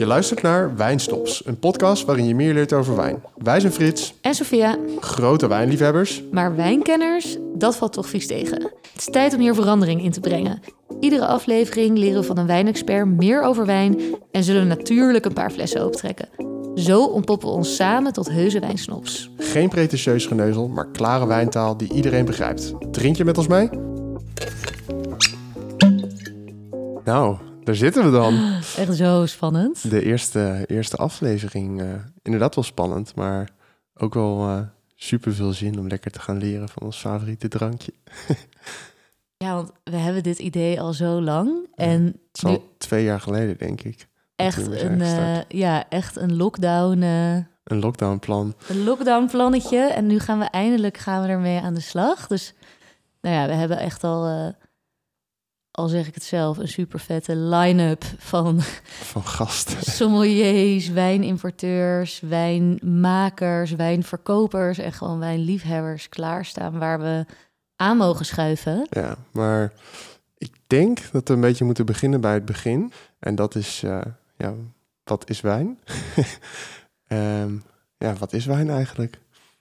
Je luistert naar Wijnstops, een podcast waarin je meer leert over wijn. Wij zijn Frits, En Sophia, grote wijnliefhebbers. maar wijnkenners, dat valt toch vies tegen. Het is tijd om hier verandering in te brengen. Iedere aflevering leren we van een wijnexpert meer over wijn en zullen natuurlijk een paar flessen opentrekken. Zo ontpoppen we ons samen tot heuse wijnsnops. Geen pretentieus geneuzel, maar klare wijntaal die iedereen begrijpt. Drink je met ons mee? Nou, daar zitten we dan. Echt zo spannend. De eerste, eerste aflevering. eh, inderdaad wel spannend, maar ook wel eh super veel zin om lekker te gaan leren van ons favoriete drankje. Ja, want we hebben dit idee al zo lang. En Het is nu al twee jaar geleden, denk ik. echt een, eh, ja, echt een lockdown, Een lockdownplan. een lockdown plannetje. En nu gaan we eindelijk gaan we ermee aan de slag. Dus nou ja, we hebben echt al, al zeg ik het zelf, een super vette line-up van Van gasten. sommeliers, wijnimporteurs, wijnmakers, wijnverkopers en gewoon wijnliefhebbers klaarstaan waar we aan mogen schuiven. Ja, maar ik denk dat we een beetje moeten beginnen bij het begin. En dat is, eh, ja, wat is wijn? Ehm, ja, wat is wijn eigenlijk?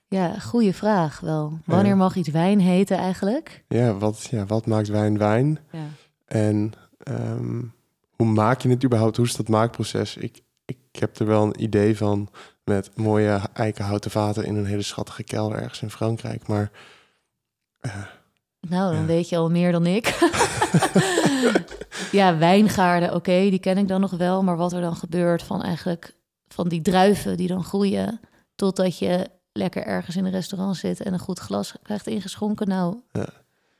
Ja, goede vraag wel. Wanneer Ja. mag iets wijn heten eigenlijk? Ja, wat, ja, wat maakt wijn wijn? Ja. En ehm, hoe maak je het überhaupt? Hoe is dat maakproces? Ik, ik heb er wel een idee van met mooie eikenhouten vaten in een hele schattige kelder ergens in Frankrijk. Maar eh, Nou, dan Ja. weet je al meer dan ik. ja, wijngaarden, oké, die ken ik dan nog wel. Maar wat er dan gebeurt van eigenlijk van die druiven die dan groeien... totdat je lekker ergens in een restaurant zit en een goed glas krijgt ingeschonken. Nou,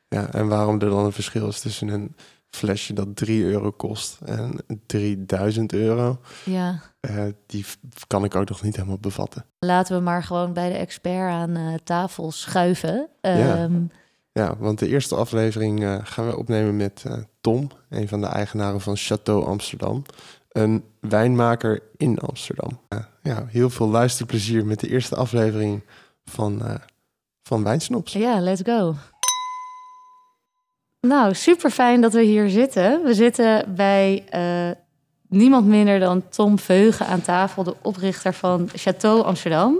ja, en waarom er dan een verschil is tussen een flesje dat 3 euro kost en 3000 euro, ja, eh, die kan ik ook nog niet helemaal bevatten. laten we maar gewoon bij de expert aan eh, tafel schuiven. Ja. Ehm, Ja, want de eerste aflevering eh, gaan we opnemen met Tom, een van de eigenaren van Chateau Amsterdam. Een wijnmaker in Amsterdam. Ja, heel veel luisterplezier met de eerste aflevering van, eh van Wijnsnops. Ja, let's go. Nou, super fijn dat we hier zitten. We zitten bij eh, niemand minder dan Tom Veugen aan tafel, de oprichter van Chateau Amsterdam.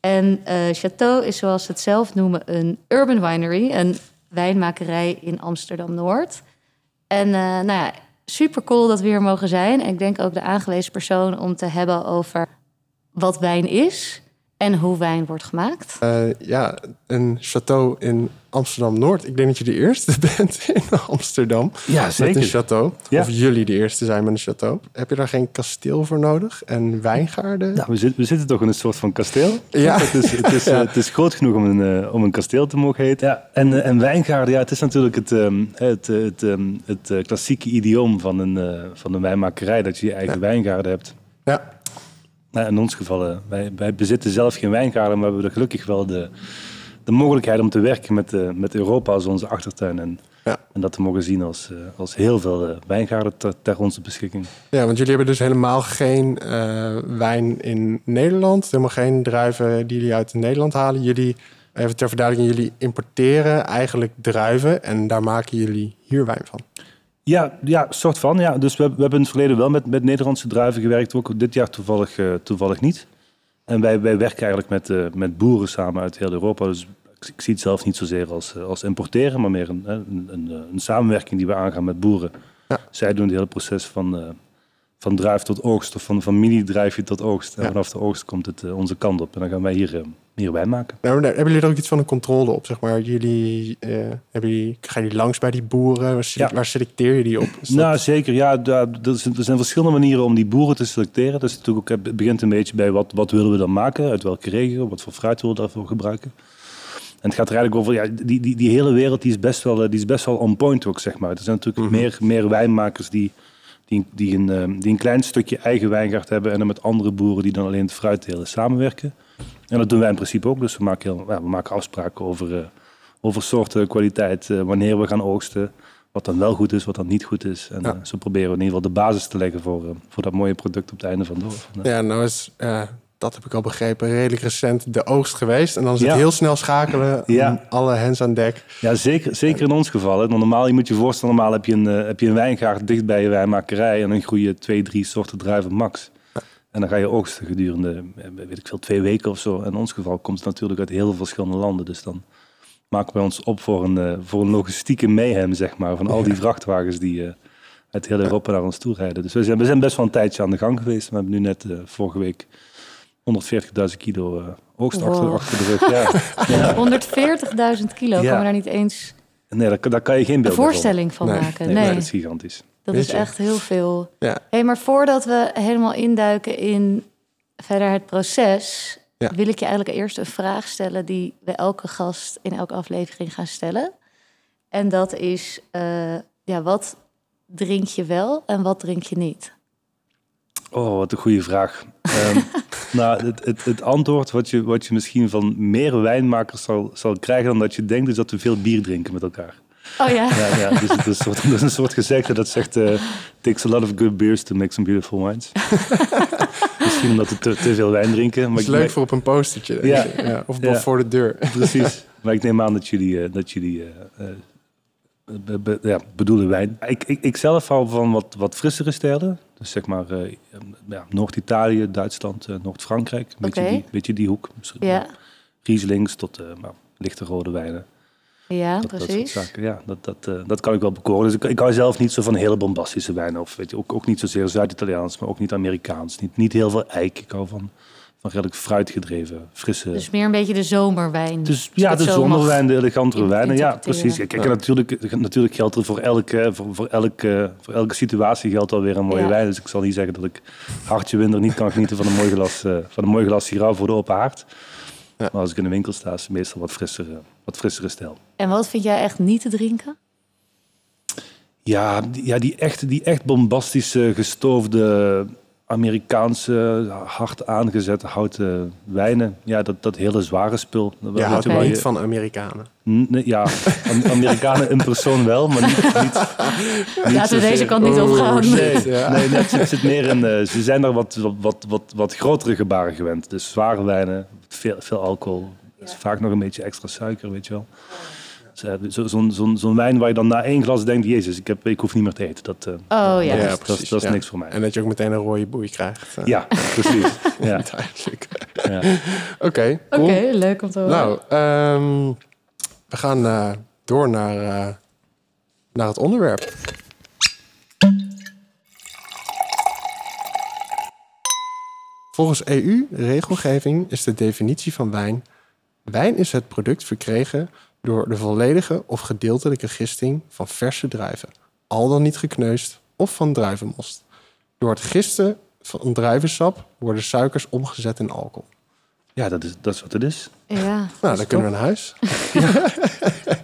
En eh Chateau is, zoals ze het zelf noemen, een urban winery, een wijnmakerij in Amsterdam Noord. En nou ja, super cool dat we hier mogen zijn. En ik denk ook de aangewezen persoon om te hebben over wat wijn is en hoe wijn wordt gemaakt. Eh, ja, een château in Amsterdam-Noord. Ik denk dat je de eerste bent in Amsterdam Ja, met zeker. een château. Ja. Of jullie de eerste zijn met een château. Heb je daar geen kasteel voor nodig? En wijngaarden? Nou, we, zitten, we zitten toch in een soort van kasteel. Ja. Het is, het is, Ja. eh, het is groot genoeg om een, eh, om een kasteel te mogen heten. Ja, en, en wijngaarden, ja, het is natuurlijk het, ehm, het, het, ehm, het klassieke idioom van een, eh, van een wijnmakerij, dat je je eigen Ja. wijngaarden hebt. Ja, Nou, in ons geval, eh, wij, wij bezitten zelf geen wijngaarden, maar we hebben gelukkig wel de, de mogelijkheid om te werken met, eh, met Europa als onze achtertuin. En, Ja. en dat te mogen zien als, eh, als heel veel wijngaarden ter, ter onze beschikking. Ja, want jullie hebben dus helemaal geen wijn in Nederland. Helemaal geen druiven die jullie uit Nederland halen. Jullie, even ter verduidelijking, jullie importeren eigenlijk druiven en daar maken jullie hier wijn van. Ja, ja, soort van. Ja. Dus we, we hebben in het verleden wel met, met Nederlandse druiven gewerkt. Ook dit jaar toevallig, eh, toevallig niet. En wij, wij werken eigenlijk met, eh, met boeren samen uit heel Europa. Dus ik, ik zie het zelf niet zozeer als, eh, als importeren, maar meer een, een, een, een samenwerking die we aangaan met boeren. Ja. Zij doen het hele proces van, van druif tot oogst of van, van mini-druifje tot oogst. En Ja. vanaf de oogst komt het eh, onze kant op. En dan gaan wij hier, hier wijn maken. Nou, hebben jullie er ook iets van een controle op? Zeg maar, jullie, eh, hebben jullie, gaan jullie langs bij die boeren? Waar, sele- Ja. waar selecteer je die op? Dat- Nou, zeker. Ja, daar- er zijn, er verschillende manieren om die boeren te selecteren. Dus natuurlijk ook, het begint een beetje bij wat, wat willen we dan maken, uit welke regio, wat voor fruit willen we daarvoor gebruiken. En het gaat er eigenlijk over, ja, die, die, die hele wereld die is, best wel, die is best wel on point ook, zeg maar. Er zijn natuurlijk Mhm. meer, meer wijnmakers die, die, die, een, eh, die een klein stukje eigen wijngaard hebben en dan met andere boeren die dan alleen het fruit telen samenwerken. En dat doen wij in principe ook. Dus we maken, heel, ja, we maken afspraken over, eh, over soorten, kwaliteit, eh, wanneer we gaan oogsten. Wat dan wel goed is, wat dan niet goed is. En Ja. eh, zo proberen we in ieder geval de basis te leggen voor, voor dat mooie product op het einde van de dag. Ja, nou is dat heb ik al begrepen, redelijk recent de oogst geweest. En dan is het Ja. heel snel schakelen, Ja. en alle hands aan dek. Ja, zeker, zeker in ons geval. Hè. Normaal, je moet je voorstellen, normaal heb je een, eh, heb je een wijngaard dicht bij je wijnmakerij en dan groeien twee, drie soorten druiven max. En dan ga je oogsten gedurende, eh, weet ik veel, twee weken of zo. In ons geval komt het natuurlijk uit heel veel verschillende landen. Dus dan maken we ons op voor een, eh, voor een logistieke mayhem, zeg maar. Van al die vrachtwagens die uit heel Europa naar ons toe rijden. Dus we zijn, we zijn best wel een tijdje aan de gang geweest. We hebben nu net vorige week 140.000 kilo eh, oogst achter, Wow. achter de rug. Ja. ja. 140.000 kilo. Ja. kan me daar niet eens Nee, daar, daar kan je geen voorstelling van Nee. maken. Nee, Nee, dat is gigantisch. dat Weet is je. echt heel veel. Ja. Hey, maar voordat we helemaal induiken in verder het proces, Ja. wil ik je eigenlijk eerst een vraag stellen die we elke gast in elke aflevering gaan stellen. En dat is, eh, ja, wat drink je wel en wat drink je niet? Oh, wat een goede vraag. Ehm, nou, het, het, het antwoord wat je, wat je misschien van meer wijnmakers zal, zal krijgen dan dat je denkt, is dat we veel bier drinken met elkaar. Oh ja, Ja, ja, dus het is een soort, dat is een soort gezegde dat zegt, eh takes a lot of good beers to make some beautiful wines. misschien omdat we te, te veel wijn drinken. Maar Dat is ik- leuk voor op een postertje. denk Ja. ik. Ja, of Ja. voor de deur. Precies. Maar ik neem aan dat jullie, eh, dat jullie eh, eh, be- be- ja, bedoelen wijn. Ik, ik, ik zelf hou van wat, wat frissere stijlen. Dus zeg maar eh, ja, Noord-Italië, Duitsland, eh, Noord-Frankrijk. Een beetje, Oké. die, beetje die hoek. Misschien, ja, Rieslings tot eh, nou, lichte rode wijnen. ja Dat, dat precies. zaken. Ja, dat, dat, eh, dat kan ik wel bekoren. Dus ik, ik hou zelf niet zo van hele bombastische wijnen. Of weet je, ook, ook niet zozeer Zuid-Italiaans, maar ook niet Amerikaans. Niet, niet heel veel eik. Ik hou van, van redelijk fruitgedreven, frisse... Dus meer een beetje de zomerwijn. Dus ja, de zomerwijn, de elegantere wijnen. Ja, precies. Kijk, en natuurlijk, natuurlijk geldt er voor elke, voor, voor, elke, voor elke situatie geldt alweer een mooie Ja. wijn. Dus ik zal niet zeggen dat ik hartje winter niet kan genieten van een mooi glas, eh, van een mooi glas Syrah voor de open haard. Ja. Maar als ik in de winkel sta, is het meestal wat frissere, wat frissere stijl. En wat vind jij echt niet te drinken? Ja, die, ja die, echt, die echt bombastische, gestoofde Amerikaanse, hard aangezette houten wijnen. Ja, dat, dat hele zware spul. Dat weet Ja, je houdt waar je- niet van Amerikanen. Ja, Am- Amerikanen in persoon wel, maar niet... niet, niet Laten we deze kant niet Oeh, opgaan. Nee, Ja. nee, nee, het zit, meer in... eh, ze zijn daar wat, wat, wat, wat, wat grotere gebaren gewend. Dus zware wijnen, veel, veel alcohol. Vaak nog een beetje extra suiker, weet je wel. Zo- Zo'n zo'n zo'n wijn waar je dan na één glas denkt... Jezus, ik, heb, ik hoef niet meer te eten. Dat, eh, Oh ja. dat, precies, dat is ja. niks voor mij. En dat je ook meteen een rode boei krijgt. eh, Ja, precies. Ja, Duidelijk. ja. Oké, Oké, cool. leuk om te horen. Nou, ehm, we gaan eh, door naar, eh, naar het onderwerp. Volgens EU-regelgeving is de definitie van wijn... Wijn is het product verkregen door de volledige of gedeeltelijke gisting van verse druiven. Al dan niet gekneusd of van druivenmost. Door het gisten van druivensap worden suikers omgezet in alcohol. ja dat, is, dat is wat het is. ja. Nou, dan kunnen we naar huis.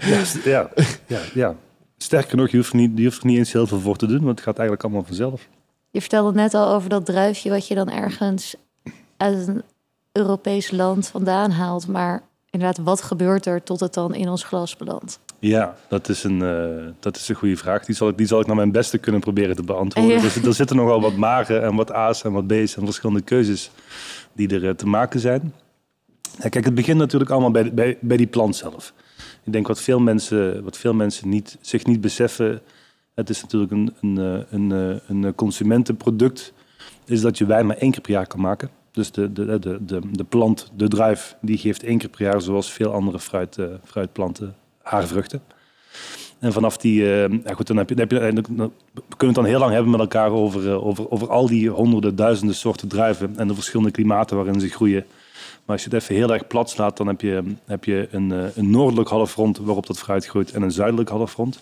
Ja, ja, ja, ja. Sterker nog, je hoeft, er niet, je hoeft er niet eens heel veel voor te doen, want het gaat eigenlijk allemaal vanzelf. Je vertelde net al over dat druifje wat je dan ergens uit een Europees land vandaan haalt. Maar inderdaad, wat gebeurt er tot het dan in ons glas belandt? Ja, dat is een, eh, dat is een goede vraag. Die zal, ik, die zal ik naar mijn beste kunnen proberen te beantwoorden. Ja. Dus er zitten nogal wat magen en wat A's en wat B's en verschillende keuzes die er eh, te maken zijn. Ja, kijk, het begint natuurlijk allemaal bij, bij, bij die plant zelf. Ik denk wat veel mensen, wat veel mensen niet, zich niet beseffen, het is natuurlijk een, een, eh, een, een consumentenproduct, is dat je wijn maar één keer per jaar kan maken. Dus de, de, de, de, plant, de druif, die geeft één keer per jaar, zoals veel andere fruit, eh, fruitplanten, haar vruchten. En vanaf die, eh, ja goed, dan heb je, dan heb je, dan- we kunnen het dan heel lang hebben met elkaar over, eh, over, over al die honderden, duizenden soorten druiven en de verschillende klimaten waarin ze groeien. Maar als je het even heel erg plat slaat, dan heb je, heb je een, een noordelijk halfrond waarop dat fruit groeit en een zuidelijk halfrond.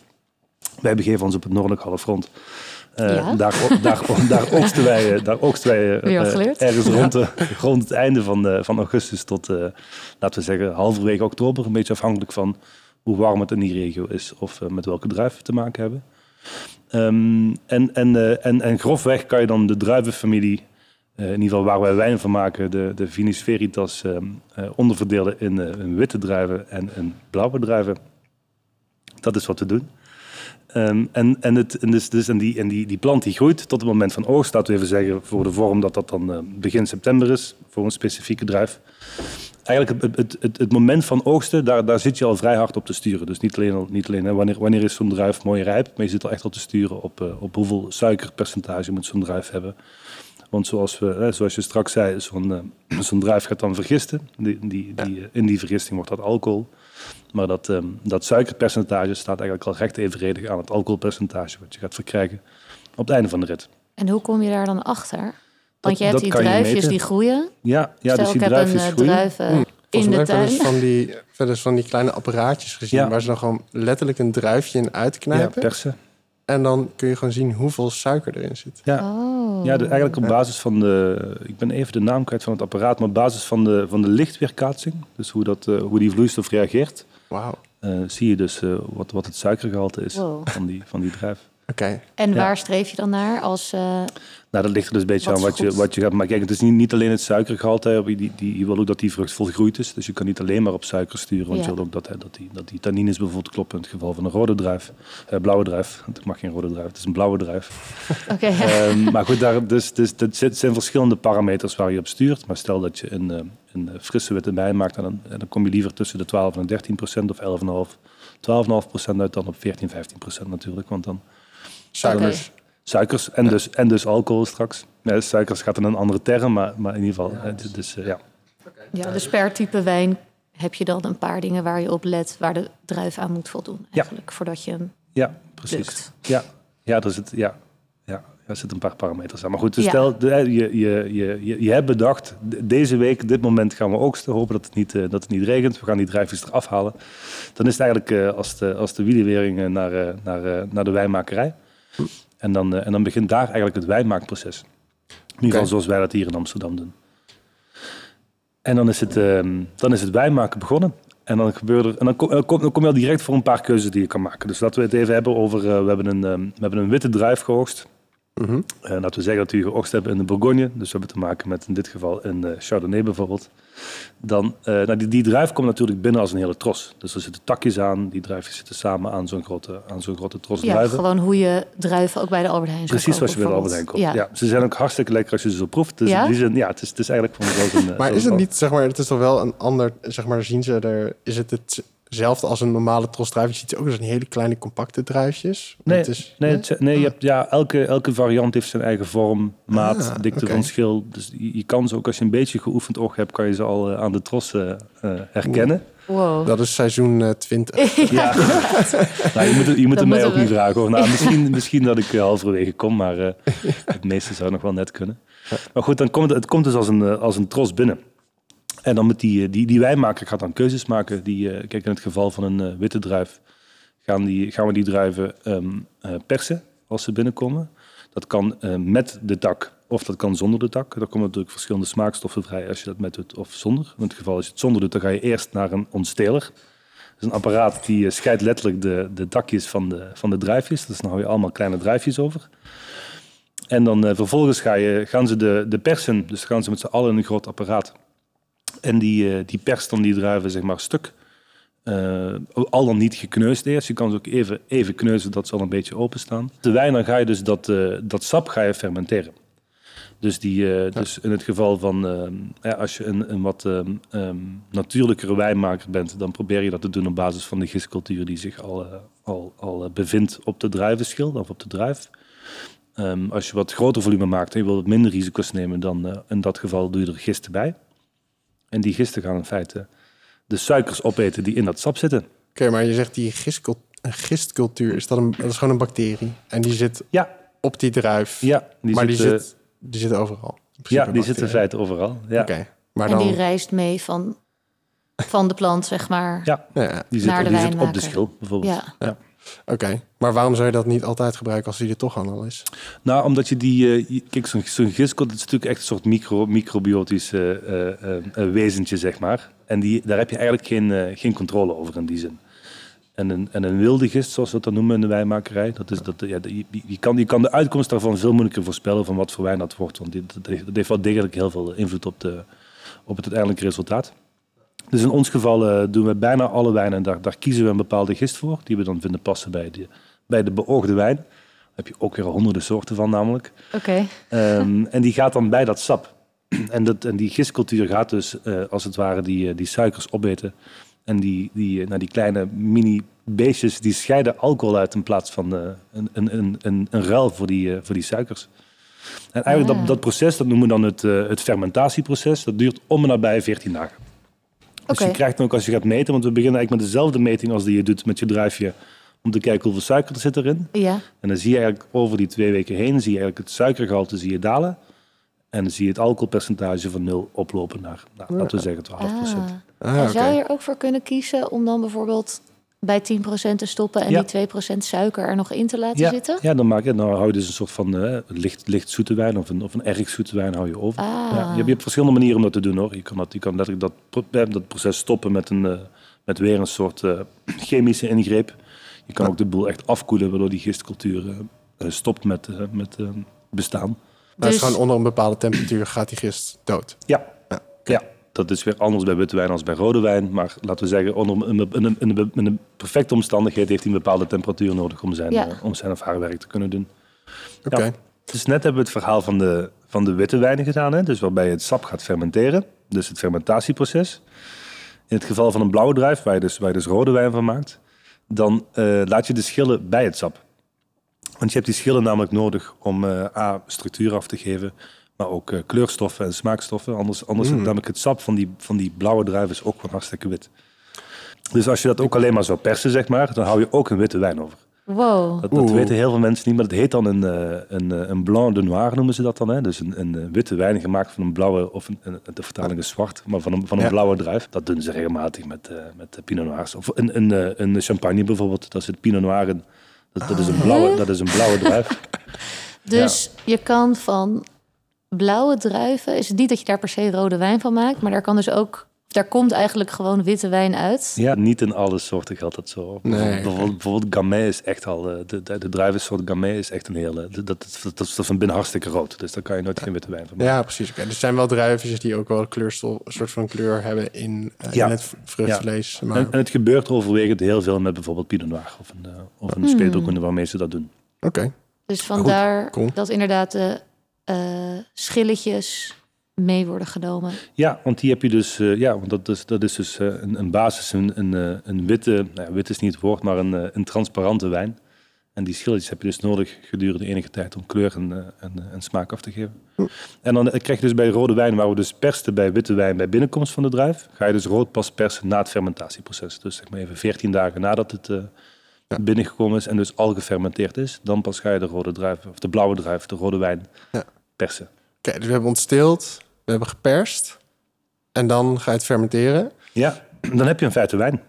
Wij begeven ons op het noordelijk halfrond. Eh, Ja. daar, daar, daar oogsten wij, eh, daar oogsten wij eh, wat eh, ergens rond, rond het einde van, de, van augustus tot, eh, laten we zeggen, halverwege oktober. Een beetje afhankelijk van hoe warm het in die regio is of eh, met welke druiven we te maken hebben. Ehm, en, en, eh, en, en grofweg kan je dan de druivenfamilie, eh, in ieder geval waar wij wijn van maken, de, de Vinus Veritas, ehm, eh, onderverdelen in, eh, in witte druiven en in blauwe druiven. Dat is wat we doen. Ehm, en en, het, en, dus, dus, en, die, en die, die plant die groeit tot het moment van oogst. Laten we even zeggen voor de vorm dat dat dan eh, begin september is. Voor een specifieke druif. Eigenlijk het, het, het, het moment van oogsten, daar, daar zit je al vrij hard op te sturen. Dus niet alleen, niet alleen hè, wanneer, wanneer is zo'n druif mooi rijp. Maar je zit al echt op te sturen op, uh, op hoeveel suikerpercentage moet zo'n druif hebben. Want zoals, we, hè, zoals je straks zei, zo'n uh, zo'n druif gaat dan vergisten. Die, die, die, in die vergisting wordt dat alcohol. Maar dat, um, dat suikerpercentage staat eigenlijk al recht evenredig aan het alcoholpercentage wat je gaat verkrijgen op het einde van de rit. En hoe kom je daar dan achter? Want je hebt die druifjes die groeien. Ja, ja Stel, dus die ik heb een uh, groeien. druiven Hmm. in Volgens de tuin. eens van die, verder van die kleine apparaatjes gezien... Ja. waar ze dan gewoon letterlijk een druifje in Ja, uitknijpen. persen. En dan kun je gewoon zien hoeveel suiker erin zit. Ja. Oh. Ja, eigenlijk op basis van de... Ik ben even de naam kwijt van het apparaat, maar op basis van de, van de lichtweerkaatsing, dus hoe, dat, eh, hoe die vloeistof reageert, Wauw. eh, zie je dus eh, wat, wat het suikergehalte is Wow. van, die, van die druif. Oké. En Ja. waar streef je dan naar als... eh, Nou, dat ligt er dus een beetje Wat aan wat je, wat je gaat. Maar kijk, het is niet, niet alleen het suikergehalte. Die, die, je wil ook dat die vrucht volgroeid is. Dus je kan niet alleen maar op suiker sturen. Want Ja. je wil ook dat, hè, dat, die, dat die tannines bijvoorbeeld kloppen in het geval van een rode druif. Eh, blauwe druif. Ik mag geen rode druif, het is een blauwe druif. Oké, ja. Ehm, maar goed, daar, dus, dus, dat zit- zijn verschillende parameters waar je op stuurt. Maar stel dat je een, eh, een eh, frisse witte wijn maakt, en dan, en dan kom je liever tussen de 12 en 13 procent of 11,5. 12,5 procent uit dan op 14, 15 procent natuurlijk. Want dan Suikers. Suikers en, dus, en dus alcohol straks. Ja, suikers gaat in een andere term, maar, maar in ieder geval. dus, dus, eh, ja. ja, dus per type wijn heb je dan een paar dingen waar je op let... waar de druif aan moet voldoen eigenlijk, voordat je hem ja, precies. Ja, ja, er zit, ja, ja, er zitten een paar parameters aan. Maar goed, dus Ja. stel, je, je, je, je, je hebt bedacht, de- deze week, dit moment gaan we oogsten. Hopen dat het niet, eh, dat het niet regent. We gaan die druifjes eraf halen. Dan is het eigenlijk eh, als de, als de wielenwering naar, eh, naar, eh, naar de wijnmakerij. En dan, eh, en dan begint daar eigenlijk het wijnmaakproces. In ieder geval zoals wij dat hier in Amsterdam doen. En dan is het, ehm, dan is het wijnmaken begonnen. En dan, gebeurt er, en dan, kom, dan kom dan kom je al direct voor een paar keuzes die je kan maken. Dus laten we het even hebben over... eh, we, hebben een, ehm, we hebben een witte druif geoogst. Mhm. Eh, laten we zeggen dat die geoogst hebben in de Bourgogne. Dus we hebben te maken met in dit geval een eh, Chardonnay bijvoorbeeld. Dan, eh, nou, die, die druif komt natuurlijk binnen als een hele tros. Dus er zitten takjes aan. Die druifjes zitten samen aan zo'n grote, aan zo'n grote tros Ja, druiven. gewoon hoe je druiven ook bij de Albert Heijn Precies zoals je bij de Albert Heijn koopt. bijvoorbeeld. Ja. ze zijn ook hartstikke lekker als je ze zo proeft. Dus Ja? die zijn, ja, het is, het is eigenlijk van eh, Maar is het niet, zeg maar, het is toch wel een ander, zeg maar, zien ze er, is het hetzelfde als een normale tros druif? Je ziet ook eens een hele kleine compacte druifjes. Nee, Het is, nee, het- nee je hebt, ja, elke, elke variant heeft zijn eigen vorm, maat, Ah, dikte oké. van schil. Dus je, je kan ze ook, als je een beetje geoefend oog hebt, kan je ze al eh, aan de tros eh, eh, herkennen. Wow. Dat is seizoen eh, 20. Ja. nou, je moet, het- je moet het mij ook we. niet vragen. Hoor. Nou, misschien, misschien dat ik eh, halverwege kom, maar eh, het meeste zou nog wel net kunnen. Maar goed, dan komt het, het komt dus als een, eh, als een tros binnen. En dan met die, eh, die, die wijnmaker gaat dan keuzes maken. Die, eh, kijk, in het geval van een eh, witte druif gaan, die, gaan we die druiven ehm, eh, persen als ze binnenkomen. Dat kan met de tak of dat kan zonder de tak. Daar komen natuurlijk verschillende smaakstoffen vrij als je dat met doet of zonder. In het geval als je het zonder doet, dan ga je eerst naar een ontsteler. Dat is een apparaat die scheidt letterlijk de, de takjes van de, van de druifjes. Dus dan hou je allemaal kleine druifjes over. En dan vervolgens ga je, gaan ze de, de persen, dus gaan ze met z'n allen in een groot apparaat. En die, eh, die perst dan die druiven zeg maar stuk. Eh, al dan niet gekneusd eerst. Je kan ze ook even, even kneuzen dat ze al een beetje openstaan. De wijn, dan ga je dus dat, eh, dat sap ga je fermenteren. Dus, die, dus in het geval van ja, als je een, een wat ehm, natuurlijkere wijnmaker bent, dan probeer je dat te doen op basis van de gistcultuur die zich al, al, al bevindt op de druivenschil of op de druif. Ehm, als je wat groter volume maakt en je wilt minder risico's nemen, dan in dat geval doe je er gisten bij. En die gisten gaan in feite de suikers opeten die in dat sap zitten. Oké, maar je zegt die gistcul- een gistcultuur, is dat, een, dat is gewoon een bacterie. En die zit Ja, op die druif. ja die maar zitten, die, zit, die zit overal. Ja, die zitten in feite overal. Ja. Oké, maar En dan... die reist mee van, van de plant, zeg maar. Ja, Ja, die zit, Naar de die zit op de schil bijvoorbeeld. Ja. Oké, maar waarom zou je dat niet altijd gebruiken als die er toch al is? Nou, omdat je die... je- kijk, zo'n is natuurlijk echt een soort micro, microbiotisch eh, eh, wezentje, zeg maar. En die, daar heb je eigenlijk geen, geen controle over in die zin. En een, en een wilde gist, zoals we dat noemen in de wijnmakerij, dat is, dat, ja, je, je, kan, je kan de uitkomst daarvan veel moeilijker voorspellen van wat voor wijn dat wordt. Want dit, dat, heeft, dat heeft wel degelijk heel veel invloed op, de, op het uiteindelijke resultaat. Dus in ons geval eh, doen we bijna alle wijnen, daar, daar kiezen we een bepaalde gist voor, die we dan vinden passen bij de, bij de beoogde wijn. Daar heb je ook weer honderden soorten van namelijk. Oké. Ehm, en die gaat dan bij dat sap. En, dat, en die gistcultuur gaat dus eh, als het ware die, eh, die suikers opeten. En die, die, nou, die kleine mini beestjes die scheiden alcohol uit in plaats van eh, een, een, een, een, een ruil voor die, voor die suikers. En eigenlijk Ah. dat, dat proces, dat noemen we dan het, het fermentatieproces. Dat duurt om en nabij 14 dagen. Dus je krijgt dan ook als je gaat meten, want we beginnen eigenlijk met dezelfde meting als die je doet met je druifje. Om te kijken hoeveel suiker er zit erin. Ja. En dan zie je eigenlijk over die twee weken heen, zie je eigenlijk het suikergehalte zie je dalen. En dan zie je het alcoholpercentage van nul oplopen naar, nou, laten we zeggen 12 Ah. Ah, En oké. zou je er ook voor kunnen kiezen om dan bijvoorbeeld bij 10% te stoppen en Ja. die 2% suiker er nog in te laten Ja, zitten? ja dan, maak je, dan hou je dus een soort van eh, licht, licht zoete wijn of een, of een erg zoete wijn hou je over. Ah. Ja, je, hebt, je hebt verschillende manieren om dat te doen hoor. Je kan, dat, je kan letterlijk dat, dat proces stoppen met, een, eh, met weer een soort eh, chemische ingreep. Je kan ook de boel echt afkoelen, waardoor die gistcultuur stopt met, met eh, bestaan. Maar het is Dus- gewoon onder een bepaalde temperatuur gaat die gist dood. Ja. Ja, ja, dat is weer anders bij witte wijn als bij rode wijn. Maar laten we zeggen, onder een, een, een, een, een, een perfecte omstandigheid heeft hij een bepaalde temperatuur nodig om zijn, Ja. eh, om zijn of haar werk te kunnen doen. Oké. Ja. Dus net hebben we het verhaal van de, van de witte wijnen gedaan. Hè? Dus waarbij je het sap gaat fermenteren. Dus het fermentatieproces. In het geval van een blauwe druif, waar je dus, waar je dus rode wijn van maakt, dan eh, laat je de schillen bij het sap. Want je hebt die schillen namelijk nodig om eh, A, structuur af te geven, maar ook eh, kleurstoffen en smaakstoffen. Anders, anders Mm. is namelijk het sap van die, van die blauwe druif is ook gewoon hartstikke wit. Dus als je dat ook alleen maar zou persen, zeg maar, dan hou je ook een witte wijn over. Wow. Dat, weten heel veel mensen niet, maar dat heet dan een, eh, een, eh, een blanc de noir noemen ze dat dan. Hè? Dus een, een witte wijn gemaakt van een blauwe, of een, een- de vertaling is zwart, maar van een, van een Ja. blauwe druif. Dat doen ze regelmatig met, eh met pinot noirs. Of een, een, een champagne bijvoorbeeld, dat zit pinot noir in. Dat, dat, is een blauwe, dat is een blauwe druif. Dus je kan van blauwe druiven, is het niet dat je daar per se rode wijn van maakt, maar daar kan dus ook, daar komt eigenlijk gewoon witte wijn uit. Ja, niet in alle soorten geldt dat zo. Nee. Bijvoorbeeld, bijvoorbeeld Gamay is echt al, eh, de, de, de druivensoort Gamay is echt een hele, dat, dat, dat, dat is van binnen hartstikke rood. Dus daar kan je nooit geen witte wijn van maken. Ja, precies. Oké. Er zijn wel druiven die ook wel kleurstof, een soort van kleur hebben in, eh, Ja. in het vruchtvlees. Maar En, en het gebeurt overwegend heel veel met bijvoorbeeld Pinot Noir of een, uh, of een speelboekkunde waarmee ze dat doen. oké. Dus vandaar cool. dat inderdaad de eh, schilletjes mee worden genomen. Ja, want die heb je dus, eh, ja, want dat is, dat is dus eh, een, een basis, een, een, een witte, nou wit is niet het woord, maar een, een transparante wijn. En die schilletjes heb je dus nodig gedurende enige tijd om kleur en, en, en smaak af te geven. En dan krijg je dus bij rode wijn, waar we dus persten bij witte wijn bij binnenkomst van de druif, ga je dus rood pas persen na het fermentatieproces. Dus zeg maar even 14 dagen nadat het binnengekomen is en dus al gefermenteerd is, dan pas ga je de rode druif, of de blauwe druif, de rode wijn, Ja. persen. Oké, dus we hebben ontsteeld, we hebben geperst. En dan ga je het fermenteren. Ja, dan heb je in feite wijn.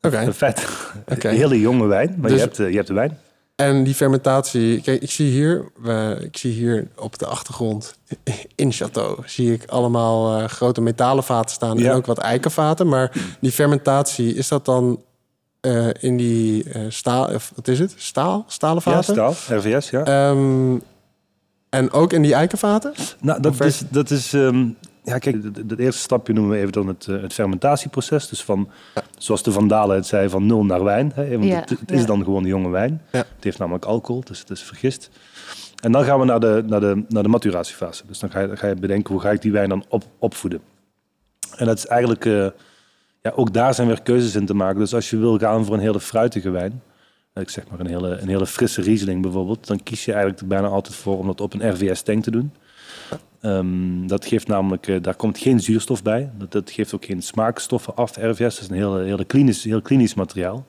Oké. In feite Oké. een hele jonge wijn, maar Dus- je, hebt, eh, je hebt de wijn. En die fermentatie, kijk, ik zie hier, ik zie hier op de achtergrond in Château, zie ik allemaal eh, grote metalen vaten staan Ja. en ook wat eikenvaten. Maar die fermentatie, is dat dan eh, in die eh, staal, of wat is het? Staal? Stalen Ja, vaten? staal, RVS, ja. Ehm, en ook in die eikenvaten? nou, dat is, dat is ehm, ja, kijk, het- eerste stapje noemen we even dan het, eh, het fermentatieproces. Dus van, zoals de Vandalen het zei, van nul naar wijn. Hè, want Ja, het, het is ja. dan gewoon jonge wijn. Ja. Het heeft namelijk alcohol, dus het is vergist. En dan gaan we naar de, naar de, naar de maturatiefase. Dus dan ga je, ga je bedenken, hoe ga ik die wijn dan op, opvoeden? En dat is eigenlijk, eh, ja, ook daar zijn weer keuzes in te maken. Dus als je wil gaan voor een hele fruitige wijn, eh, ik zeg maar een hele, een hele frisse Riesling bijvoorbeeld, dan kies je eigenlijk bijna altijd voor om dat op een RVS-tank te doen. Ehm, dat geeft namelijk, eh, daar komt geen zuurstof bij. Dat, dat geeft ook geen smaakstoffen af. RVS dat is een heel, heel, klinisch, heel klinisch materiaal.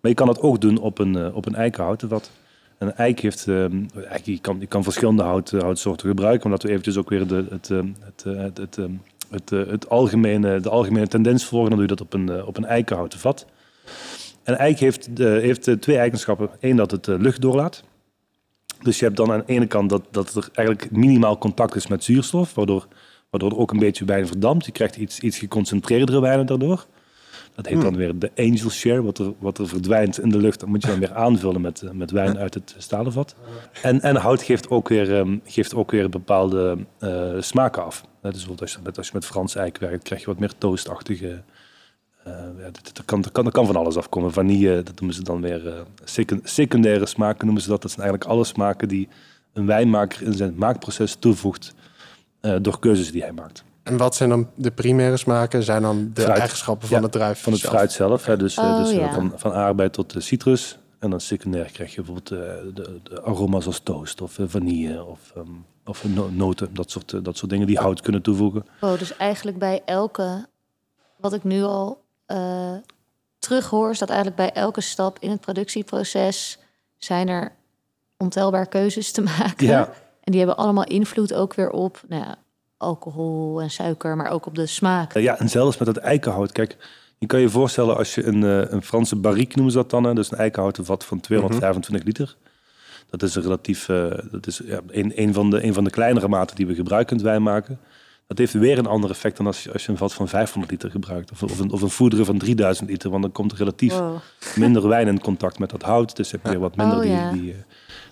Maar je kan het ook doen op een, eh, op een eikenhouten. En een eik heeft, eigenlijk, je, kan, je kan verschillende hout, eh, houtsoorten gebruiken, omdat we eventjes ook weer de, het, het, eh, het, het, ehm, het, eh, het algemene, de algemene tendens volgen. Dan doe je dat op een, eh, op een eikenhouten vat. En eik heeft, eh, heeft twee eigenschappen. Eén, dat het lucht doorlaat. Dus je hebt dan aan de ene kant dat, dat er eigenlijk minimaal contact is met zuurstof, waardoor, waardoor er ook een beetje wijn verdampt. Je krijgt iets, iets geconcentreerdere wijnen daardoor. Dat heet dan weer de angel share, wat er, wat er verdwijnt in de lucht. Dat moet je dan weer aanvullen met, eh, met wijn uit het stalen vat. En, en hout geeft ook weer, ehm, geeft ook weer bepaalde eh, smaken af. Eh, dus bijvoorbeeld als je, met, als je met Frans eik werkt, krijg je wat meer toastachtige Eh, ja, dat, dat kan, dat, kan, dat kan van alles afkomen. Vanille, dat noemen ze dan weer secund- secundaire smaken noemen ze dat. Dat zijn eigenlijk alle smaken die een wijnmaker in zijn maakproces toevoegt door keuzes die hij maakt. En wat zijn dan de primaire smaken? Zijn dan de Fruit. eigenschappen van Ja, de druif? Van het zelf? fruit zelf. Hè, dus eh, Oh, dus eh, ja. van, van aardbei tot de citrus. En dan secundair krijg je bijvoorbeeld eh, de, de aroma's als toast of eh, vanille of, ehm, of no- noten. Dat soort, eh, dat soort dingen die hout kunnen toevoegen. Oh, dus eigenlijk bij elke, wat ik nu al eh terughoor, is dat eigenlijk bij elke stap in het productieproces zijn er ontelbaar keuzes te maken. Ja. En die hebben allemaal invloed ook weer op nou ja, alcohol en suiker, maar ook op de smaak. Eh, Ja, en zelfs met het eikenhout. Kijk, je kan je voorstellen als je een, eh, een Franse barrique noemen ze dat dan. Hè? Dus een eikenhouten vat van 225 liter. Dat is een relatief, eh, dat is ja, een, een, van de, een van de kleinere maten die we gebruiken in het wijn maken. Dat heeft weer een ander effect dan als je, als je een vat van 500 liter gebruikt. Of, of, een, of een voederen van 3000 liter. Want dan komt er relatief Wow. minder wijn in contact met dat hout. Dus heb je weer wat minder Oh, die, ja. die,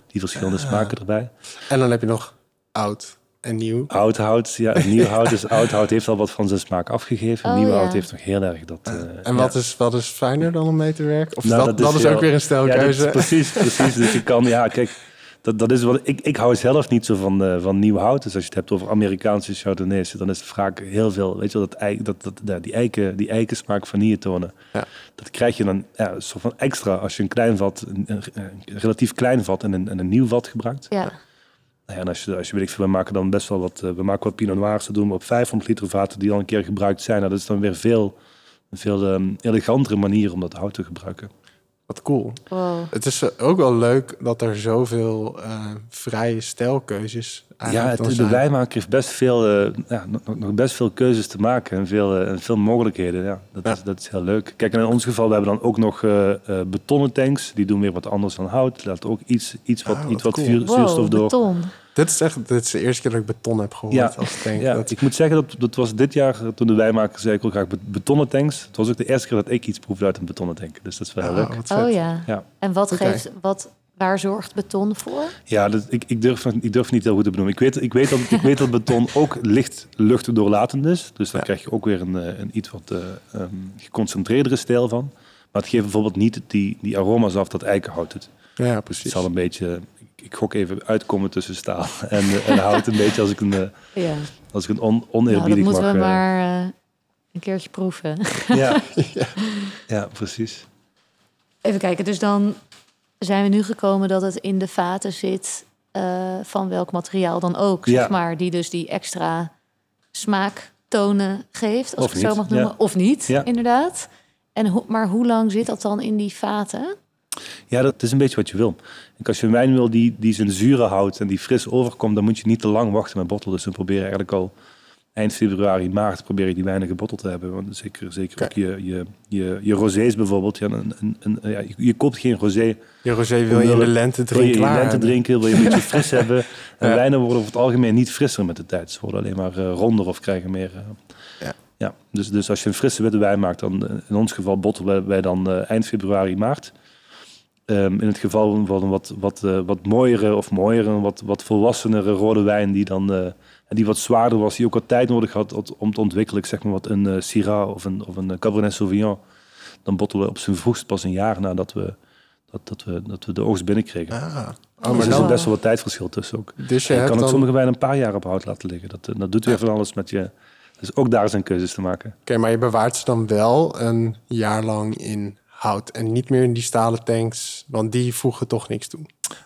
die verschillende smaken erbij. En dan heb je nog oud en nieuw. Oud hout, ja, nieuw hout. Dus oud hout heeft al wat van zijn smaak afgegeven. Oh, nieuw ja. hout heeft nog heel erg dat... eh, En ja. wat, is, wat is fijner dan om mee te werken? Of Nou, dat, dat, is, heel- ook weer een Ja, stelkeuze. dat is precies, precies. Dus je kan, ja, kijk, dat, dat is wat ik, ik hou zelf niet zo van, eh, van nieuw hout. Dus als je het hebt over Amerikaanse Chardonnays, dan is het vaak heel veel, weet je wel, dat, ei- dat, dat, dat, die, eiken, die eikensmaak vanille tonen. Ja. Dat krijg je dan ja, een soort van extra als je een klein vat, een, een- een relatief klein vat en een, en een nieuw vat gebruikt. Ja, Nou ja, en als je, als je weet ik we maken dan best wel wat, eh, we maken wat Pinot Noirs, dat doen op 500 liter vaten die al een keer gebruikt zijn. Nou, dat is dan weer veel, een veel ehm, elegantere manier om dat hout te gebruiken. Wat cool. wow. Het is eh, ook wel leuk dat er zoveel eh, vrije stijlkeuzes Ja, het, de wijnmaker heeft best veel, eh, ja, nog, best veel keuzes te maken en veel, en veel mogelijkheden. Ja, dat, Ja. Is, dat is heel leuk. Kijk, in ons geval, we hebben dan ook nog eh, eh, betonnen tanks. Die doen weer wat anders dan hout. Laat ook iets, iets wat, wat iets wat cool. vuur- zuurstof Wow, door. beton. Dit is echt dit is de eerste keer dat ik beton heb gehoord. Ja. Als denk Ja, dat, ik moet zeggen, dat, dat was dit jaar, toen de wijnmaker zei, ik wil graag be- betonnen tanks. Het was ook de eerste keer dat ik iets proefde uit een betonnen tank. Dus dat is wel heel Ah, leuk. Oh ja. Ja. En wat geeft, wat, waar zorgt beton voor? Ja, dat, ik, ik, durf, ik durf niet heel goed te benoemen. Ik weet, ik weet, dat, ik weet dat beton ook licht luchtdoorlatend is. Dus daar Ja. krijg je ook weer een, eh, een iets wat eh, ehm, geconcentreerdere stijl van. Maar het geeft bijvoorbeeld niet die, die aroma's af dat eikenhout doet. Ja, Het precies. zal een beetje, ik, gok even uitkomen tussen staal en, en hout. Een beetje als ik een, eh, Ja. als ik een on, Nou, dat oneerbiedig moeten we eh, maar eh, een keertje proeven. ja. ja, precies. Even kijken, dus dan zijn we nu gekomen dat het in de vaten zit van welk materiaal dan ook, Ja. zeg maar, die dus die extra smaaktonen geeft, als Of ik het zo mag noemen, ja. of niet, Ja. inderdaad. En ho- maar hoe lang zit dat dan in die vaten? Ja, dat is een beetje wat je wil. Kijk, als je een wijn wil die, die zijn zure houdt en die fris overkomt, dan moet je niet te lang wachten met bottelen. Dus we proberen eigenlijk al eind februari, maart probeer je die wijnen gebotteld te hebben. Want zeker, zeker ook je, je, je, je rosés bijvoorbeeld. Ja, een, een, een, ja, je, je koopt geen rosé. Je rosé wil je in de lente Wil je drinken. in de lente drinken, wil je een beetje fris hebben. En Ja. wijnen worden over het algemeen niet frisser met de tijd. Ze worden alleen maar eh, ronder of krijgen meer... eh, Ja. ja. Dus, dus als je een frisse witte wijn maakt, dan eh, in ons geval bottelen wij- dan eind februari, maart. Ehm, in het geval van een wat, wat, eh, wat mooiere of mooiere, wat, wat volwassenere rode wijn die dan en die wat zwaarder was, die ook wat tijd nodig had om- te ontwikkelen, ik zeg maar wat een eh, Syrah of een, of een Cabernet Sauvignon, dan bottelen we op zijn vroegst pas een jaar nadat we, dat, dat we, dat we de oogst binnenkregen. Ah. Oh, maar er zit dan, best wel wat tijdverschil tussen ook. dus je kan ook dan... sommige wijnen een paar jaar op hout laten liggen. Dat, dat doet weer van alles met je. Dus ook daar zijn keuzes te maken. Oké, maar je bewaart ze dan wel een jaar lang in En niet meer in die stalen tanks, want die voegen toch niks toe.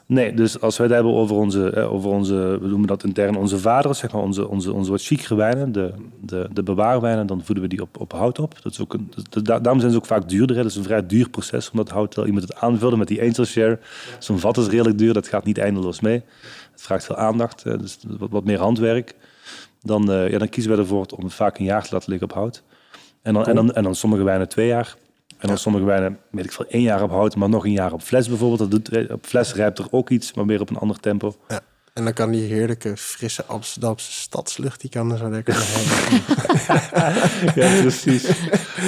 Nee, dus als wij het hebben over onze, eh, over onze we noemen dat intern onze vaders, zeg maar onze, onze, onze wat chicere wijnen, de, de, de bewaarwijnen, dan voeden we die op, op hout op. Dat is ook een, daarom zijn ze ook vaak duurder. Hè. Dat is een vrij duur proces, omdat hout wel, je moet het aanvullen met die angel share. Zo'n vat is redelijk duur, dat gaat niet eindeloos mee. Het vraagt veel aandacht, dus wat, meer handwerk. Dan, eh, ja, dan kiezen we ervoor om vaak een jaar te laten liggen op hout. En dan, en dan, en dan sommige wijnen twee jaar. En dan sommige wijnen, weet ik veel, één jaar op hout, maar nog een jaar op fles bijvoorbeeld. Dat doet, eh, op fles rijpt er ook iets, maar weer op een ander tempo. Ja. En dan kan die heerlijke, frisse Amsterdamse stadslucht, die kan er zo lekker doorheen. Ja, precies.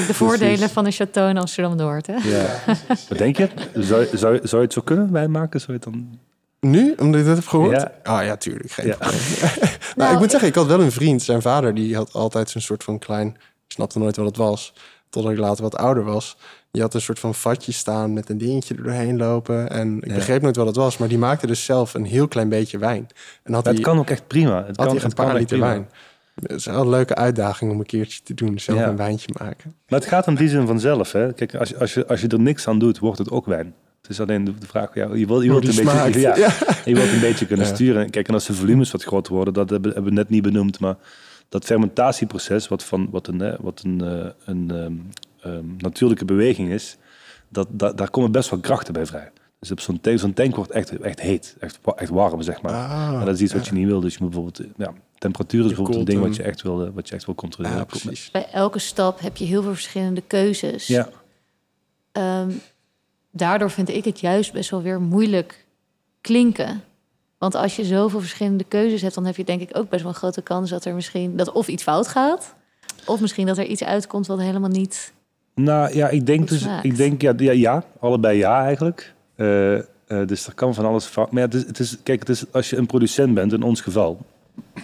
De voordelen van een château in Amsterdam-Noord, hè? Ja. Wat denk je? Zou, zou, zou je het zo kunnen, wijn maken? Zou je het dan... Nu, omdat ik dit heb gehoord? Ja. Ah ja, tuurlijk. Geen Ja. probleem. nou, Nou, ik moet ik- zeggen, ik had wel een vriend. Zijn vader die had altijd zo'n soort van klein... Ik snapte nooit wat het was. Totdat ik later wat ouder was. Je had een soort van vatje staan met een dingetje er doorheen lopen. En ik Ja. begreep nooit wat het was, maar die maakte dus zelf een heel klein beetje wijn. En had Maar het kan ook echt prima. Het had kan, hij het een paar echt liter prima. wijn. Het is wel een leuke uitdaging om een keertje te doen, zelf Ja. een wijntje maken. Maar het gaat in die zin vanzelf. Hè? Kijk, als je, als, je, als je er niks aan doet, wordt het ook wijn. Het is alleen de vraag, ja, je, wil, je, wilt een beetje, ja, Ja. je wilt een beetje kunnen sturen. Kijk, en als de volumes wat groter worden, dat hebben, hebben we net niet benoemd, maar dat fermentatieproces, wat, van, wat, een, hè, wat een, eh, een ehm, ehm, natuurlijke beweging is, dat, dat, daar komen best wel krachten bij vrij. Dus op zo'n tank, zo'n tank wordt echt, echt heet, echt, echt warm, zeg maar. Ah, en dat is iets wat ja. je niet wil. Dus je moet bijvoorbeeld, eh, ja, temperatuur is Je bijvoorbeeld een ding wat je echt wil, eh, wat je echt wil controleren. Ja, precies. Bij elke stap heb je heel veel verschillende keuzes. Ja, Ehm, daardoor vind ik het juist best wel weer moeilijk klinken. Want als je zoveel verschillende keuzes hebt, dan heb je denk ik ook best wel een grote kans dat er misschien dat of iets fout gaat, of misschien dat er iets uitkomt wat helemaal niet. Nou ja, ik denk dus, ik denk ja, ja, ja, allebei ja eigenlijk. Eh, eh, dus er kan van alles fout. Maar ja, het is, het is, kijk, het is, als je een producent bent, in ons geval,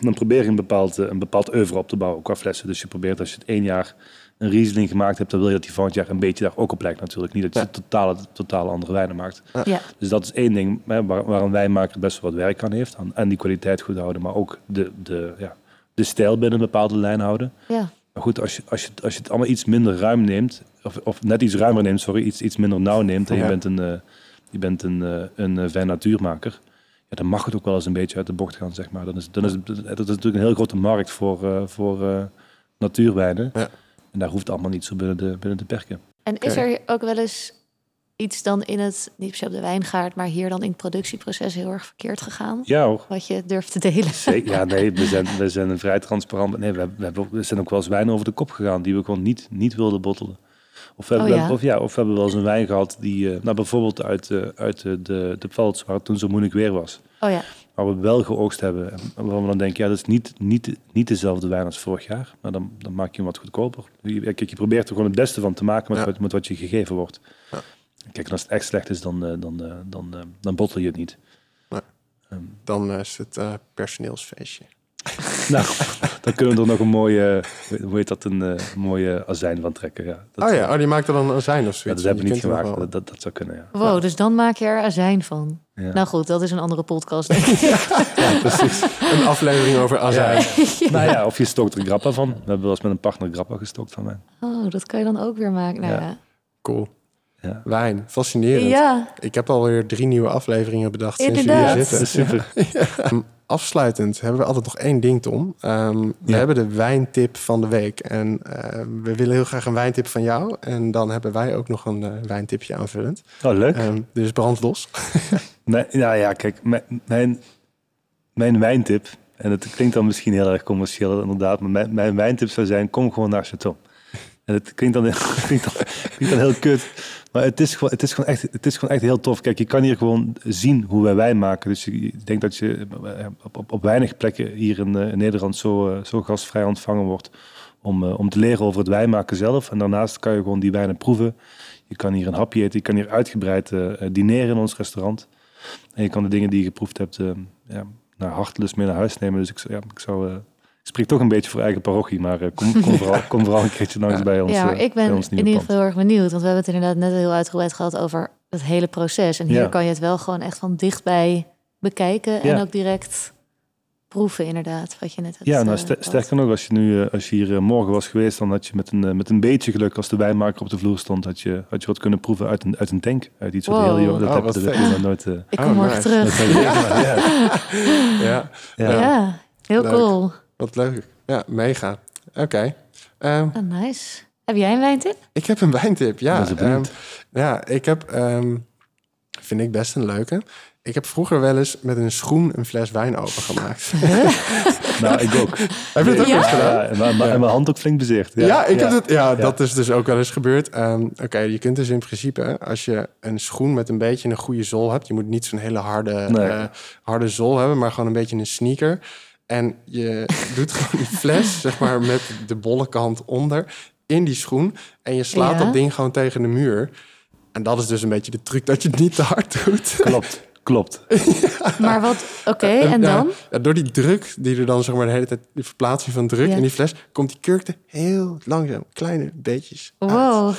dan probeer je een bepaald, eh, een bepaald oeuvre op te bouwen qua flessen. Dus je probeert als je het één jaar een Riesling gemaakt hebt, dan wil je dat die volgend jaar een beetje daar ook op lijkt natuurlijk. Niet dat je Ja. totale, totale andere wijnen maakt. Ja, Dus dat is één ding hè, waar, waar een wijnmaker best wel wat werk aan heeft. Aan, en die kwaliteit goed houden, maar ook de, de, ja, de stijl binnen een bepaalde lijn houden. ja, Maar goed, als je, als, je, als je het allemaal iets minder ruim neemt, of, of net iets ruimer neemt, sorry, iets, iets minder nauw neemt, en Ja. je bent een, eh, je bent een, eh, een fijn natuurmaker, ja, dan mag het ook wel eens een beetje uit de bocht gaan, zeg maar. Dan is, dan is, het- dat is natuurlijk een heel grote markt voor, eh, voor eh, natuurwijnen. Ja. En daar hoeft allemaal niet zo binnen de, binnen de perken. En is er ook wel eens iets dan in het, niet per se op de wijngaard, maar hier dan in het productieproces heel erg verkeerd gegaan? Ja hoor. Wat je durft te delen. Zeker. Ja, nee, we zijn, we zijn een vrij transparant. Nee, we, hebben, we, hebben, zijn ook wel eens wijnen over de kop gegaan die we gewoon niet, niet wilden bottelen. Of we, hebben, Oh ja? of, ja, of we hebben wel eens een wijn gehad die, eh, nou bijvoorbeeld uit, eh, uit de, de, de Pfalz, waar het toen zo moeilijk weer was. Oh ja, Waar we wel geoogst hebben. En waarvan we dan denken, ja, dat is niet, niet, niet dezelfde wijn als vorig jaar. Maar dan, dan maak je hem wat goedkoper. Je, kijk, je probeert er gewoon het beste van te maken met, Ja. wat, met wat je gegeven wordt. Ja. Kijk, en als het echt slecht is, dan, eh, dan, eh, dan, eh, dan bottel je het niet. Ehm, Dan is het personeelsfeestje. Nou, dan kunnen we er nog een mooie, hoe heet dat, een eh, mooie azijn van trekken. Ja, dat, oh ja, oh, die maakte dan een azijn of ja, zoiets. dat hebben we niet er gemaakt. Dat, dat, dat zou kunnen, ja. wow, dus dan maak je er azijn van. ja. Nou goed, dat is een andere podcast. denk ik. ja, precies. Een aflevering over azijn. Nou ja, of je stokt er grappa van. We hebben wel eens met een partner grappa gestokt van mij. Oh, dat kan je dan ook weer maken. Nou Ja. ja. Cool. Ja. Wijn, fascinerend. Ja, Ik heb alweer drie nieuwe afleveringen bedacht sinds we Inderdaad. hier Dat is zitten. super. Afsluitend hebben we altijd nog één ding, Tom. Ehm, we Ja. hebben de wijntip van de week. En eh, we willen heel graag een wijntip van jou. En dan hebben wij ook nog een eh, wijntipje aanvullend. Oh, leuk. Ehm, dus brand los. Nee, nou ja, kijk, mijn, mijn, mijn wijntip, en het klinkt dan misschien heel erg commercieel inderdaad, maar mijn, mijn wijntip zou zijn, kom gewoon naar Chateau. En het klinkt dan, heel- klinkt dan, klinkt dan heel kut, maar het is, gewoon, het, is gewoon echt, het is gewoon echt heel tof. Kijk, je kan hier gewoon zien hoe wij wijn maken. Dus ik denk dat je eh, op, op, op weinig plekken hier in, eh, Nederland zo, eh, zo gastvrij ontvangen wordt om, om te leren over het wijnmaken zelf. En daarnaast kan je gewoon die wijnen proeven. Je kan hier een hapje eten, je kan hier uitgebreid dineren in ons restaurant. En je kan de dingen die je geproefd hebt eh, ja, naar hartelust mee naar huis nemen. Dus ik, ja, zou... ik spreek toch een beetje voor eigen parochie, maar eh, kom, kom, vooral, kom vooral een keertje langs bij ons. ja maar eh, ik ben ons in ieder geval heel erg benieuwd. Want we hebben het inderdaad net heel uitgebreid gehad over het hele proces. En hier Ja. kan je het wel gewoon echt van dichtbij bekijken. En Ja. ook direct proeven inderdaad, wat je net hebt Ja, nou, eh, sterker nog, als je, nu, als je hier morgen was geweest, dan had je met een, met een beetje geluk, als de wijnmaker op de vloer stond, had je, had je wat kunnen proeven uit een, uit een tank. Uit iets wat Wow. heel jong, dat Oh, heb, wat je nog nooit... Ik Oh, kom morgen nice. terug. ja. Ja, Ja, Ja. heel Leuk. cool. Wat leuk. Ja, mega. Oké. Ehm, Ah, nice. Heb jij een wijntip? ik heb een wijntip, ja. Ehm, ja, ik heb... ehm, vind ik best een leuke. Ik heb vroeger wel eens met een schoen een fles wijn opengemaakt. Nou, ik ook. heb je het ook Ja? wel eens gedaan? Ja, en mijn, mijn- en mijn hand ook flink bezeerd. Ja, ik heb ja. het, ja, dat is dus ook wel eens gebeurd. Ehm, Oké, je kunt dus in principe, als je een schoen met een beetje een goede zool hebt, je moet niet zo'n hele harde, Nee. eh, harde zool hebben, maar gewoon een beetje een sneaker. En je doet gewoon die fles, zeg maar, met de bolle kant onder in die schoen. En je slaat Ja. dat ding gewoon tegen de muur. En dat is dus een beetje de truc dat je het niet te hard doet. Klopt. Klopt. Maar wat, oké, En, dan? ja, door die druk die er dan zeg maar de hele tijd, die verplaatsing van druk Ja. in die fles, komt die kurk er heel langzaam, kleine beetjes uit. Wow.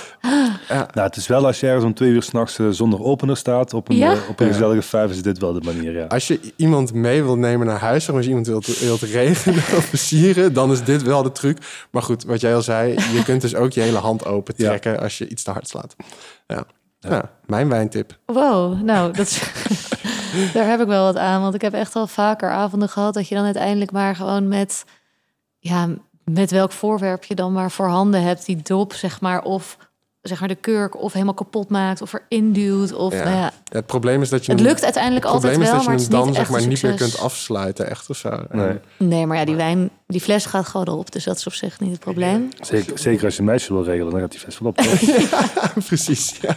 Ja, Nou, het is wel als je ergens om twee uur s'nachts uh, zonder opener staat op een, Ja? eh, op een Ja. gezellige vijf, is dit wel de manier, ja. als je iemand mee wilt nemen naar huis, zeg maar, als je iemand wilt, wilt regenen of versieren, dan is dit wel de truc. Maar goed, wat jij al zei, je kunt dus ook je hele hand open Ja. trekken als je iets te hard slaat. Ja. Ja. mijn wijntip. Wow, nou, dat is, daar heb ik wel wat aan. Want ik heb echt al vaker avonden gehad dat je dan uiteindelijk maar gewoon met, ja, met welk voorwerp je dan maar voorhanden hebt, die dop, zeg maar, of zeg maar de kurk, of helemaal kapot maakt, of erin duwt. Of, Ja. nou ja, Het probleem is dat je het hem- lukt uiteindelijk het altijd wel, is maar dat het je is hem niet dan echt zeg maar niet meer kunt afsluiten, echt of zo. Nee. Nee, maar ja, die wijn, die fles gaat gewoon op, dus dat is op zich niet het probleem. Zeker, zeker als je een meisje wil regelen, dan gaat die fles wel op. Precies, ja.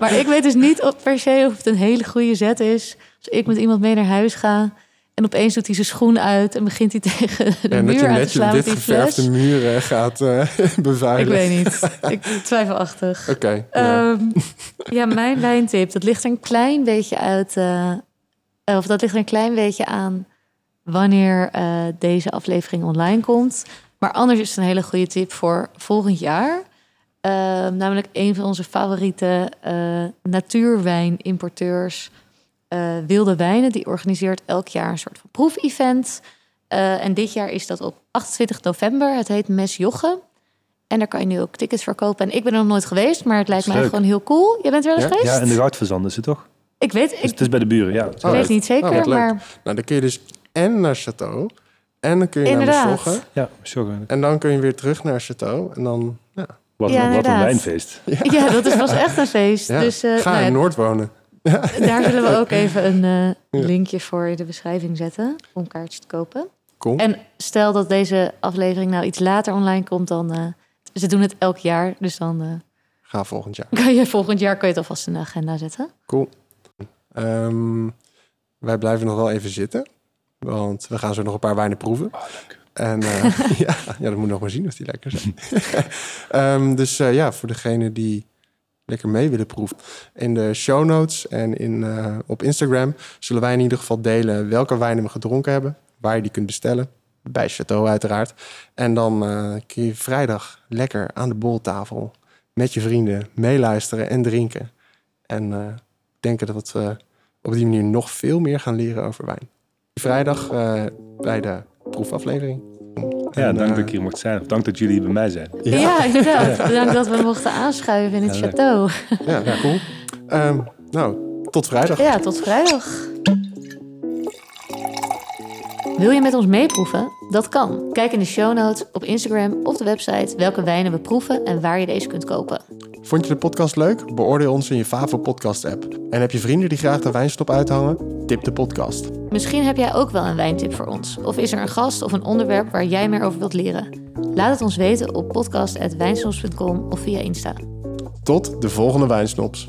Maar ik weet dus niet op per se of het een hele goede zet is. Als ik met iemand mee naar huis ga en opeens doet hij zijn schoen uit en begint hij tegen de En muur aan te slaan met die fles. geverfde muren gaat eh Ik bevuilen. weet niet. Ik twijfelachtig. Oké. ja. Ehm, ja, mijn wijntip, dat ligt er een klein beetje uit. eh, of dat ligt er een klein beetje aan wanneer eh, deze aflevering online komt. Maar anders is het een hele goede tip voor volgend jaar. Ehm, namelijk een van onze favoriete natuurwijnimporteurs, eh, Wilde Wijnen. Die organiseert elk jaar een soort van proefevent. Eh, en dit jaar is dat op 28 november. Het heet Mes Jochem. En daar kan je nu ook tickets voor kopen. En ik ben er nog nooit geweest, maar het lijkt mij gewoon heel cool. Jij bent er wel eens Ja? geweest? Ja, en de goudverzand is het toch? Ik weet, Dus ik het is bij de buren, ja. Oh, weet niet zeker, oh, maar Nou, dan kun je dus en naar Chateau. En dan kun je naar Inderdaad. Mesogge. Ja, sorry. En dan kun je weer terug naar Chateau. En dan ja, Wat, Ja, wat een wijnfeest. ja, dat is, was echt een feest. ja. Dus eh, ga nou ja, in Noord wonen. daar zullen we ook even een eh, linkje voor in de beschrijving zetten om kaartjes te kopen. Cool. En stel dat deze aflevering nou iets later online komt, dan eh, ze doen het elk jaar, dus dan eh, Ga volgend jaar. kan je volgend jaar kan je het alvast in de agenda zetten. Cool. Ehm, wij blijven nog wel even zitten. Want we gaan zo nog een paar wijnen proeven. Oh. En eh, ja, ja, dat moet nog maar zien of die lekker zijn. Ehm, dus ja, voor degene die lekker mee willen proeven. In de show notes en in, eh, op Instagram zullen wij in ieder geval delen welke wijnen we gedronken hebben. Waar je die kunt bestellen. Bij Chateau uiteraard. En dan eh, kun je vrijdag lekker aan de boltafel met je vrienden meeluisteren en drinken. En eh, denken dat we op die manier nog veel meer gaan leren over wijn. Vrijdag bij de proefaflevering. Ja, En, dank eh, dat ik hier mocht zijn. Of dank dat jullie bij mij zijn. Ja, inderdaad. Bedankt dat we mochten aanschuiven in het Ja, château. Ja, cool. Ehm, nou, tot vrijdag. Ja, tot vrijdag. Wil je met ons meeproeven? Dat kan. Kijk in de show notes op Instagram of de website welke wijnen we proeven en waar je deze kunt kopen. Vond je de podcast leuk? Beoordeel ons in je favoriete podcast app. En heb je vrienden die graag de wijnstop uithangen? Tip de podcast. Misschien heb jij ook wel een wijntip voor ons. Of is er een gast of een onderwerp waar jij meer over wilt leren? Laat het ons weten op podcast.wijnsnops.com of via Insta. Tot de volgende wijnsnops.